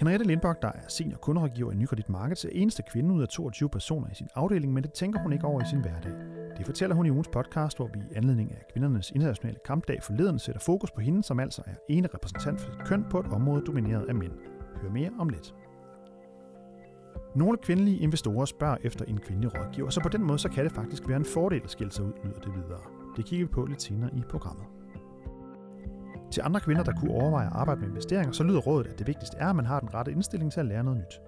Henriette Lindbok, der er senior kunderådgiver i Nykredit Markets, er eneste kvinde ud af 22 personer i sin afdeling, men det tænker hun ikke over i sin hverdag. Det fortæller hun i ugens podcast, hvor vi i anledning af kvindernes internationale kampdag forleden sætter fokus på hende, som altså er ene repræsentant for sit køn på et område domineret af mænd. Hør mere om lidt. Nogle kvindelige investorer spørger efter en kvindelig rådgiver, så på den måde så kan det faktisk være en fordel at skille sig ud, lyder det videre. Det kigger vi på lidt senere i programmet. Til andre kvinder, der kunne overveje at arbejde med investeringer, så lyder rådet, at det vigtigste er, at man har den rette indstilling til at lære noget nyt.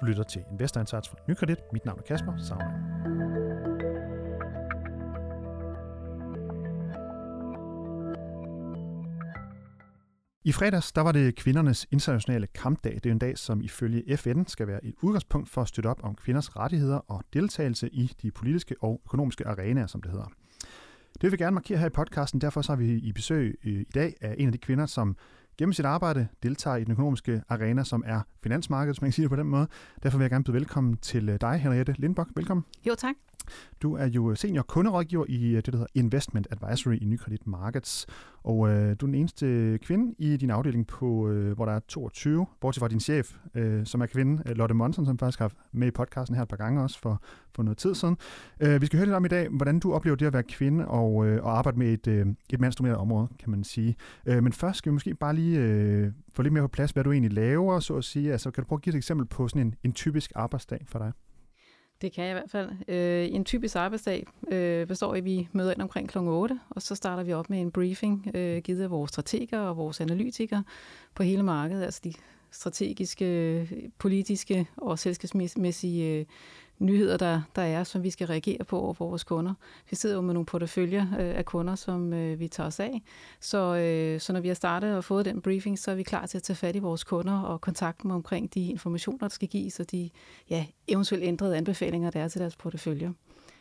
Du lytter til Investorindsats fra Nykredit. Mit navn er Kasper Savner. I fredags der var det kvindernes internationale kampdag. Det er en dag, som ifølge FN skal være et udgangspunkt for at støtte op om kvinders rettigheder og deltagelse i de politiske og økonomiske arenaer, som det hedder. Det vil vi gerne markere her i podcasten, derfor så har vi i besøg øh, i dag af en af de kvinder, som gennem sit arbejde deltager i den økonomiske arena, som er finansmarkedet, hvis man kan sige det på den måde. Derfor vil jeg gerne byde velkommen til øh, dig, Henriette Lindbok. Velkommen. Jo, tak. Du er jo senior kunderådgiver i øh, det, der hedder Investment Advisory i Nykredit Markets, og øh, du er den eneste kvinde i din afdeling, på, øh, hvor der er 22, bortset fra din chef, øh, som er kvinde, øh, Lotte Monsen, som faktisk har med i podcasten her et par gange også for, for noget tid siden. Øh, vi skal høre lidt om i dag, hvordan du oplever det at være kvinde og, øh, og arbejde med et, øh, et mandsdomineret område, kan man sige. Øh, men først skal vi måske bare lige øh, få lidt mere på plads, hvad du egentlig laver, så at sige. Altså, kan du prøve at give et eksempel på sådan en, en typisk arbejdsdag for dig? Det kan jeg i hvert fald. Øh, en typisk arbejdsdag øh, består i, at vi møder ind omkring kl. 8, og så starter vi op med en briefing, øh, givet af vores strateger og vores analytikere på hele markedet, altså de strategiske, politiske og selskabsmæssige øh, nyheder, der, der er, som vi skal reagere på over for vores kunder. Vi sidder jo med nogle porteføljer øh, af kunder, som øh, vi tager os af. Så, øh, så når vi har startet og fået den briefing, så er vi klar til at tage fat i vores kunder og kontakte dem omkring de informationer, der skal gives, og de ja, eventuelt ændrede anbefalinger, der er til deres porteføljer.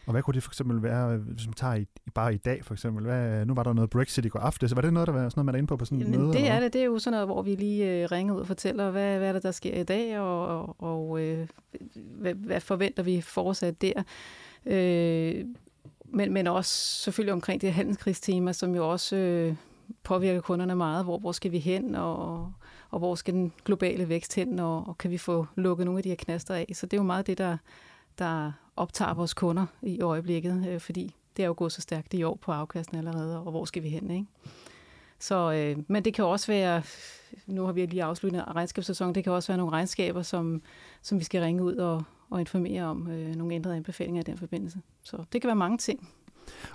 Og hvad kunne det for eksempel være, hvis man tager i, bare i dag for eksempel? Hvad, nu var der noget Brexit i går aftes. Var det noget, der var sådan noget, man er inde på på sådan en møde? Det er det. Det er jo sådan noget, hvor vi lige øh, ringer ud og fortæller, hvad, hvad er det, der sker i dag, og, og, og øh, hvad, hvad forventer vi fortsat der. Øh, men, men også selvfølgelig omkring det handelskrigstema, som jo også øh, påvirker kunderne meget. Hvor, hvor skal vi hen, og, og hvor skal den globale vækst hen, og, og kan vi få lukket nogle af de her knaster af? Så det er jo meget det, der, der optager vores kunder i øjeblikket, øh, fordi det er jo gået så stærkt i år på afkasten allerede, og hvor skal vi hen, ikke? Så, øh, men det kan også være, nu har vi lige afsluttet regnskabssæsonen, det kan også være nogle regnskaber, som, som vi skal ringe ud og, og informere om øh, nogle ændrede anbefalinger i den forbindelse. Så det kan være mange ting.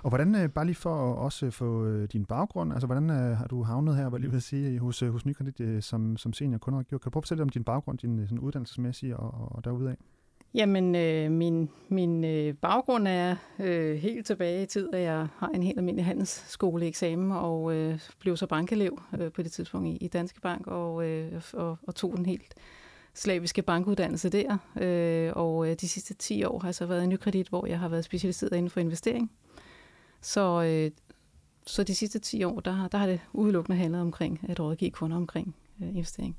Og hvordan, øh, bare lige for at også få øh, din baggrund, altså hvordan øh, har du havnet her, hvad lige vil sige, hos, hos Nykredit som, som senior kunderådgiver? Kan du prøve at fortælle om din baggrund, din sådan uddannelsesmæssige og, og derudaf? Jamen, øh, min, min øh, baggrund er øh, helt tilbage i tid, at jeg har en helt almindelig handelsskoleeksamen og øh, blev så bankelev øh, på det tidspunkt i, i Danske Bank og, øh, og, og tog den helt slaviske bankuddannelse der. Øh, og øh, de sidste 10 år har jeg så været i Nykredit, hvor jeg har været specialiseret inden for investering. Så, øh, så de sidste 10 år, der, der har det udelukkende handlet omkring at rådgive kunder omkring øh, investering.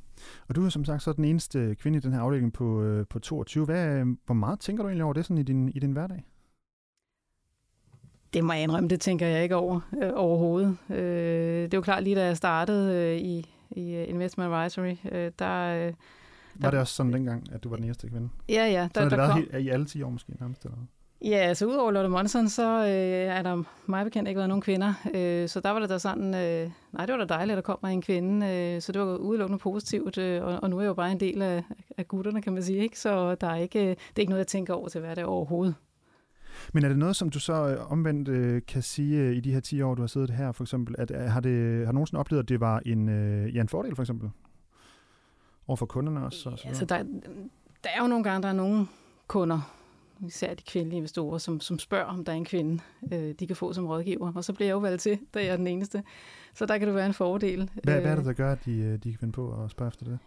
Og du er som sagt så den eneste kvinde i den her afdeling på, øh, på 22. Hvad, hvor meget tænker du egentlig over det sådan i din, i din hverdag? Det må jeg indrømme, det tænker jeg ikke over øh, overhovedet. Øh, det er jo klart, lige da jeg startede øh, i, i øh, Investment Advisory, øh, der... Øh, var det også sådan dengang, at du var den eneste kvinde? Ja, ja. Der, så har det der været kom... i alle 10 år måske nærmest? Eller? Ja, altså udover Lotte Monson, så øh, er der mig bekendt ikke været nogen kvinder. Øh, så der var det da sådan, øh, nej, det var da dejligt, at der kommer en kvinde. Øh, så det var udelukkende positivt, øh, og, og nu er jeg jo bare en del af, af gutterne, kan man sige. Ikke? Så der er ikke, det er ikke noget, jeg tænker over til hverdag overhovedet. Men er det noget, som du så øh, omvendt øh, kan sige øh, i de her 10 år, du har siddet her for eksempel, at øh, har, det, har du nogensinde oplevet, at det var en, øh, ja, en fordel for eksempel? Over for kunderne også? Og så altså, der, der er jo nogle gange, der er nogle kunder, især de kvindelige investorer, som, som spørger, om der er en kvinde, øh, de kan få som rådgiver. Og så bliver jeg jo valgt til, da jeg er den eneste. Så der kan det være en fordel. Hvad, hvad er det, der gør, at de, øh, de kan finde på at spørge efter det?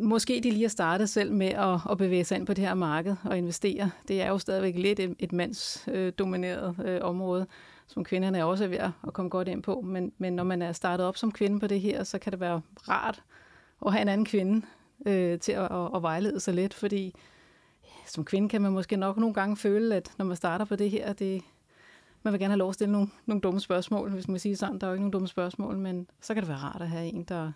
Måske de lige har startet selv med at, at bevæge sig ind på det her marked og investere. Det er jo stadigvæk lidt et, et mandsdomineret øh, område, som kvinderne er også ved at komme godt ind på. Men, men når man er startet op som kvinde på det her, så kan det være rart at have en anden kvinde øh, til at, at, at vejlede sig lidt, fordi som kvinde kan man måske nok nogle gange føle, at når man starter på det her, det, man vil gerne have lov at stille nogle, nogle dumme spørgsmål, hvis man siger sådan. Der er jo ikke nogen dumme spørgsmål, men så kan det være rart at have en, der,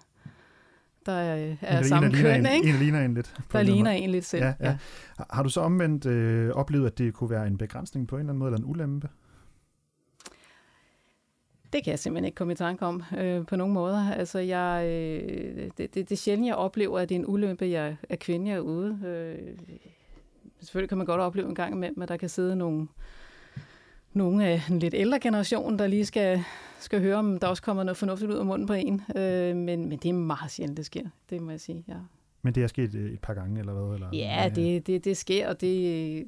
der er, er samme køn, ikke? En, en ligner en lidt. Der ligner en lidt selv, ja, ja. ja. Har du så omvendt øh, oplevet, at det kunne være en begrænsning på en eller anden måde, eller en ulempe? Det kan jeg simpelthen ikke komme i tanke om øh, på nogen måder. Altså, jeg, øh, det, det, det er sjældent, jeg oplever, at det er en ulempe, jeg er kvinde, jeg er ude. Øh, selvfølgelig kan man godt opleve en gang imellem, at der kan sidde nogle, nogle af en lidt ældre generation, der lige skal, skal høre, om der også kommer noget fornuftigt ud af munden på en. Øh, men, men det er meget sjældent, det sker. Det må jeg sige, ja. Men det er sket et par gange, eller hvad? Eller, ja, det, det, det sker, og det...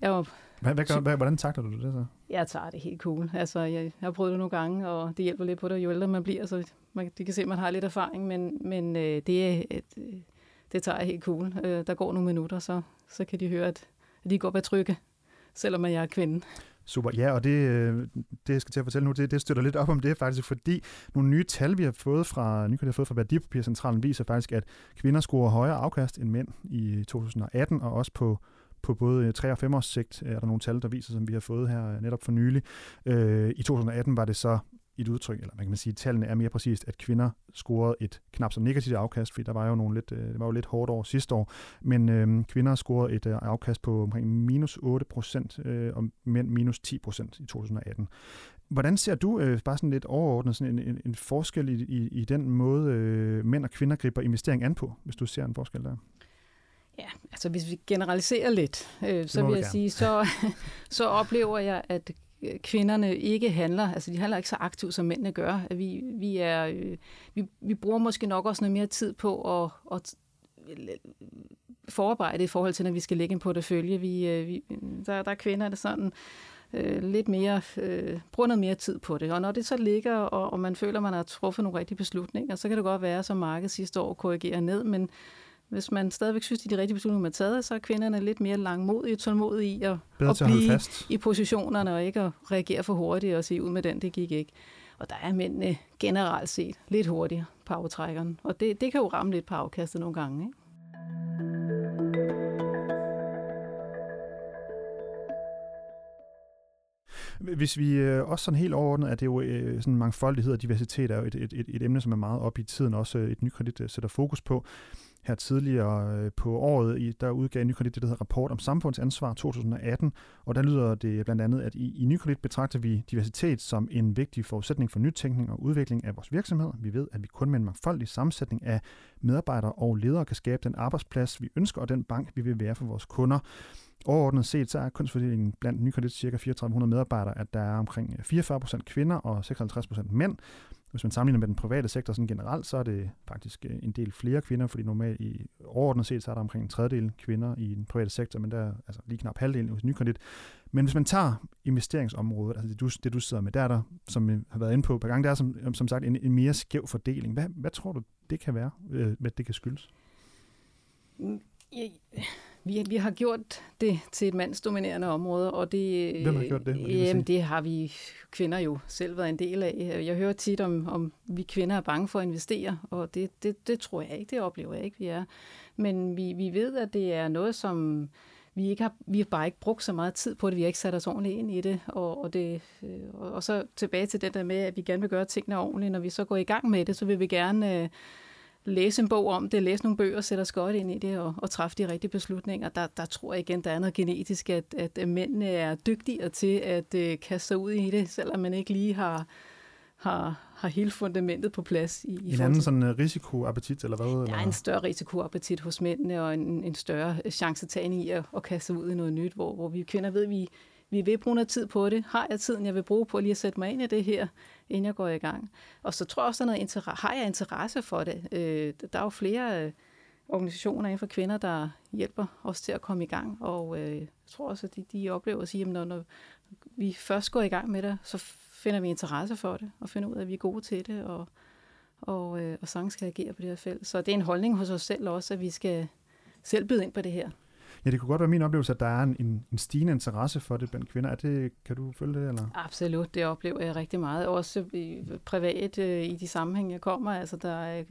Jeg hvad, hvad gør, hvad, hvordan takler du det så? Jeg tager det helt cool. Altså, jeg, jeg har prøvet det nogle gange, og det hjælper lidt på det, jo ældre man bliver, så man, de kan se, at man har lidt erfaring, men, men øh, det, er et, det tager jeg helt cool. Øh, der går nogle minutter, så, så kan de høre, at, de går ved trygge, selvom jeg er kvinde. Super, ja, og det, øh, det jeg skal til at fortælle nu, det, det støtter lidt op om det faktisk, fordi nogle nye tal, vi har fået fra, nye har fået fra Værdipapircentralen, viser faktisk, at kvinder scorer højere afkast end mænd i 2018, og også på på både 3 og 5 års sigt er der nogle tal, der viser, som vi har fået her øh, netop for nylig. Øh, I 2018 var det så et udtryk, eller man kan sige, at tallene er mere præcist, at kvinder scorede et knap så negativt afkast, fordi der var jo nogle lidt, øh, det var jo lidt hårdt over sidste år, men øh, kvinder scorede et øh, afkast på omkring minus 8 procent, øh, og mænd minus 10 procent i 2018. Hvordan ser du øh, bare sådan lidt overordnet sådan en, en, en forskel i, i, i den måde, øh, mænd og kvinder griber investering an på, hvis du ser en forskel der? Ja, altså hvis vi generaliserer lidt, øh, så vil jeg gerne. sige, så, så oplever jeg, at Øh, kvinderne ikke handler, altså de handler ikke så aktivt, som mændene gør. Vi, vi, er, øh, vi, vi bruger måske nok også noget mere tid på at, at forarbejde i forhold til, når vi skal lægge en portefølje. Vi, øh, vi, der, der er kvinder, der sådan øh, lidt mere, øh, bruger noget mere tid på det. Og når det så ligger, og, og man føler, man har truffet nogle rigtige beslutninger, så kan det godt være, som markedet sidste år korrigerer ned, men hvis man stadigvæk synes, det er de rigtige beslutninger, man har taget, så er kvinderne lidt mere langmodige, tålmodige i at, at blive fast. i positionerne og ikke at reagere for hurtigt og sige ud med den, det gik ikke. Og der er mændene generelt set lidt hurtigere på aftrækkeren. Og det, det kan jo ramme lidt på afkastet nogle gange. Ikke? Hvis vi øh, også sådan helt overordnet, at det er jo øh, sådan mangfoldighed og diversitet er jo et, et, et, et emne, som er meget op i tiden, også et nykredit øh, sætter fokus på her tidligere øh, på året, der udgav Nykredit det, der hedder Rapport om samfundsansvar 2018, og der lyder det blandt andet, at i, i Nykredit betragter vi diversitet som en vigtig forudsætning for nytænkning og udvikling af vores virksomhed. Vi ved, at vi kun med en mangfoldig sammensætning af medarbejdere og ledere kan skabe den arbejdsplads, vi ønsker, og den bank, vi vil være for vores kunder. Overordnet set, så er kønsfordelingen blandt Nykredit ca. 3400 medarbejdere, at der er omkring 44% kvinder og 56% mænd, hvis man sammenligner med den private sektor sådan generelt, så er det faktisk øh, en del flere kvinder, fordi normalt i overordnet set, så er der omkring en tredjedel kvinder i den private sektor, men der er altså lige knap halvdelen hos Nykredit. Men hvis man tager investeringsområdet, altså det du, det du sidder med, der er der, som vi har været inde på et par gange, der er som, øh, som sagt en, en mere skæv fordeling. Hvad, hvad tror du, det kan være, øh, hvad det kan skyldes? Mm, vi, vi har gjort det til et mandsdominerende område, og det, Hvem har gjort det? Jamen, det har vi kvinder jo selv været en del af. Jeg hører tit om, om vi kvinder er bange for at investere, og det, det, det tror jeg ikke, det oplever jeg ikke, vi er. Men vi, vi ved, at det er noget, som vi ikke har, vi har bare ikke brugt så meget tid på det, vi har ikke sat os ordentligt ind i det, og, og, det, og, og så tilbage til det der med, at vi gerne vil gøre tingene ordentligt. Når vi så går i gang med det, så vil vi gerne læse en bog om det, læse nogle bøger, sætte os godt ind i det og, og træffe de rigtige beslutninger. Der, der tror jeg igen, der er noget genetisk, at, at mændene er dygtigere til at uh, kaste sig ud i det, selvom man ikke lige har, har, har hele fundamentet på plads. I, i en anden sådan uh, risikoappetit, eller hvad? Der eller? er en større risikoappetit hos mændene, og en, en større chance i at, at kaste sig ud i noget nyt, hvor, hvor vi kvinder ved, at vi, vi vil bruge noget tid på det. Har jeg tiden, jeg vil bruge på lige at sætte mig ind i det her, inden jeg går i gang? Og så tror jeg også, der er noget interesse, har jeg interesse for det? Øh, der er jo flere øh, organisationer inden for kvinder, der hjælper os til at komme i gang, og øh, jeg tror også, at de, de oplever at sige, at når, når vi først går i gang med det, så finder vi interesse for det, og finder ud af, at vi er gode til det, og, og, øh, og sang skal agere på det her felt. Så det er en holdning hos os selv også, at vi skal selv byde ind på det her. Ja, det kunne godt være min oplevelse, at der er en, en stigende interesse for det blandt kvinder. Er det, kan du følge det? Eller? Absolut, det oplever jeg rigtig meget. Også i, privat øh, i de sammenhæng, jeg kommer. Altså, der er,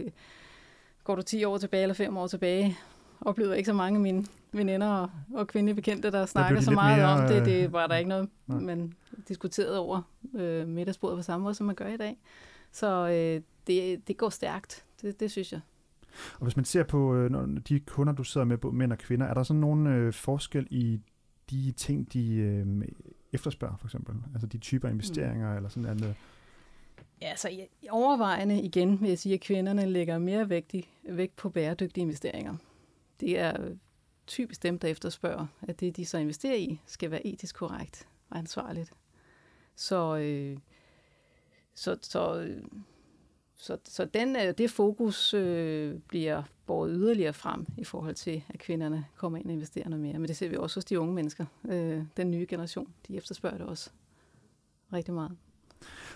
går du 10 år tilbage eller 5 år tilbage, oplever ikke så mange af mine veninder og, og kvindelige bekendte, der snakker de så meget mere, om det. Det var der ikke noget, nej. man diskuterede over øh, middagsbordet på samme måde, som man gør i dag. Så øh, det, det går stærkt, det, det synes jeg. Og hvis man ser på øh, når de kunder, du sidder med, både mænd og kvinder, er der sådan nogen øh, forskel i de ting, de øh, efterspørger, for eksempel? Altså de typer investeringer mm. eller sådan noget? Ja, så altså, overvejende igen vil jeg sige, at kvinderne lægger mere vægt, i, vægt på bæredygtige investeringer. Det er typisk dem, der efterspørger, at det, de så investerer i, skal være etisk korrekt og ansvarligt. Så, øh, så, så, så, så den, øh, det fokus øh, bliver båret yderligere frem i forhold til, at kvinderne kommer ind og investerer noget mere. Men det ser vi også hos de unge mennesker. Øh, den nye generation, de efterspørger det også rigtig meget.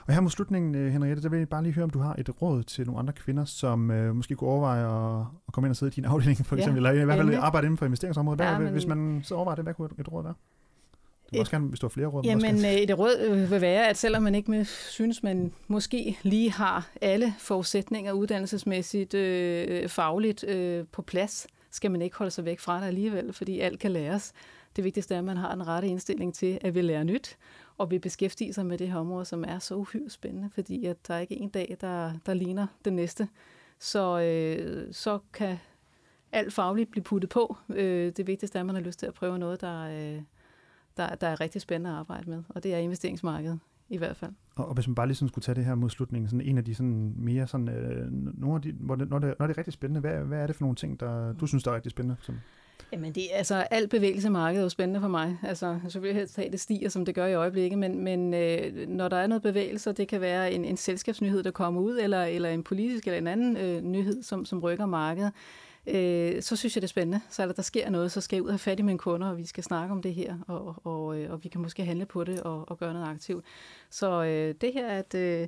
Og her mod slutningen, øh, Henriette, der vil jeg bare lige høre, om du har et råd til nogle andre kvinder, som øh, måske kunne overveje at, at komme ind og sidde i din afdeling, for eksempel, ja, eller i hvert fald arbejde inden for investeringsområdet. Hvad, ja, men, hvis man så overvejer det, hvad kunne et råd være? Du må også gerne, hvis du har flere råd. Jamen, øh, et råd øh, vil være, at selvom man ikke synes, man måske lige har alle forudsætninger uddannelsesmæssigt, øh, fagligt øh, på plads, skal man ikke holde sig væk fra det alligevel, fordi alt kan læres. Det vigtigste er, at man har en rette indstilling til, at vi lærer nyt, og vi beskæftiger sig med det her område, som er så uhyre spændende, fordi at der er ikke en dag, der, der ligner den næste. Så, øh, så kan alt fagligt blive puttet på. Øh, det vigtigste er, at man har lyst til at prøve noget, der, øh, der, der er rigtig spændende at arbejde med, og det er investeringsmarkedet i hvert fald. Og, og hvis man bare lige sådan skulle tage det her mod slutningen, sådan en af de sådan mere sådan, øh, nogle af de, hvor det, når, det, når det er rigtig spændende, hvad, hvad er det for nogle ting, der du synes, der er rigtig spændende? Sådan? Jamen, det, altså, alt bevægelse i markedet er jo spændende for mig. Altså, jeg helst have, det stiger, som det gør i øjeblikket, men, men øh, når der er noget bevægelse, det kan være en, en selskabsnyhed, der kommer ud, eller, eller en politisk eller en anden øh, nyhed, som, som rykker markedet, øh, så synes jeg, det er spændende. Så er der, der sker noget, så skal jeg ud og have fat i mine kunder, og vi skal snakke om det her, og, og, øh, og vi kan måske handle på det og, og gøre noget aktivt. Så øh, det her, at øh,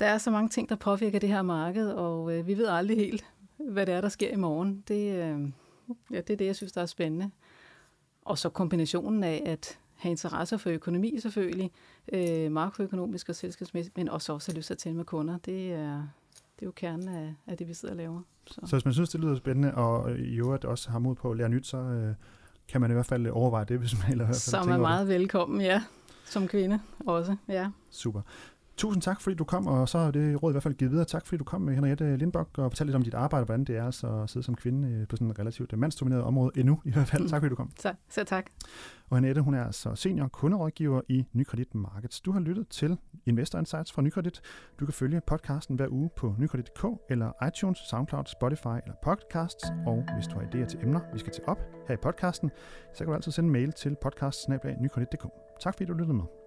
der er så mange ting, der påvirker det her marked, og øh, vi ved aldrig helt, hvad det er, der sker i morgen. Det, øh, Ja, det er det, jeg synes, der er spændende. Og så kombinationen af at have interesse for økonomi selvfølgelig, øh, makroøkonomisk og selskabsmæssigt, men også også have lyst til at tale med kunder. Det er, det er jo kernen af, af det, vi sidder og laver. Så. så hvis man synes, det lyder spændende, og i øvrigt også har mod på at lære nyt, så øh, kan man i hvert fald overveje det, hvis man eller Som er meget det. velkommen, ja. Som kvinde også, ja. Super. Tusind tak, fordi du kom, og så er det råd i hvert fald givet videre. Tak, fordi du kom med Henriette Lindbok og fortalte lidt om dit arbejde, og hvordan det er at sidde som kvinde øh, på sådan et relativt mandsdomineret område endnu i hvert fald. Mm. Tak, fordi du kom. Så, så tak. Og Henriette, hun er altså senior kunderådgiver i Nykredit Markets. Du har lyttet til Investor Insights fra Nykredit. Du kan følge podcasten hver uge på nykredit.dk eller iTunes, SoundCloud, Spotify eller Podcasts. Og hvis du har idéer til emner, vi skal til op her i podcasten, så kan du altid sende en mail til podcast Tak fordi du lyttede med.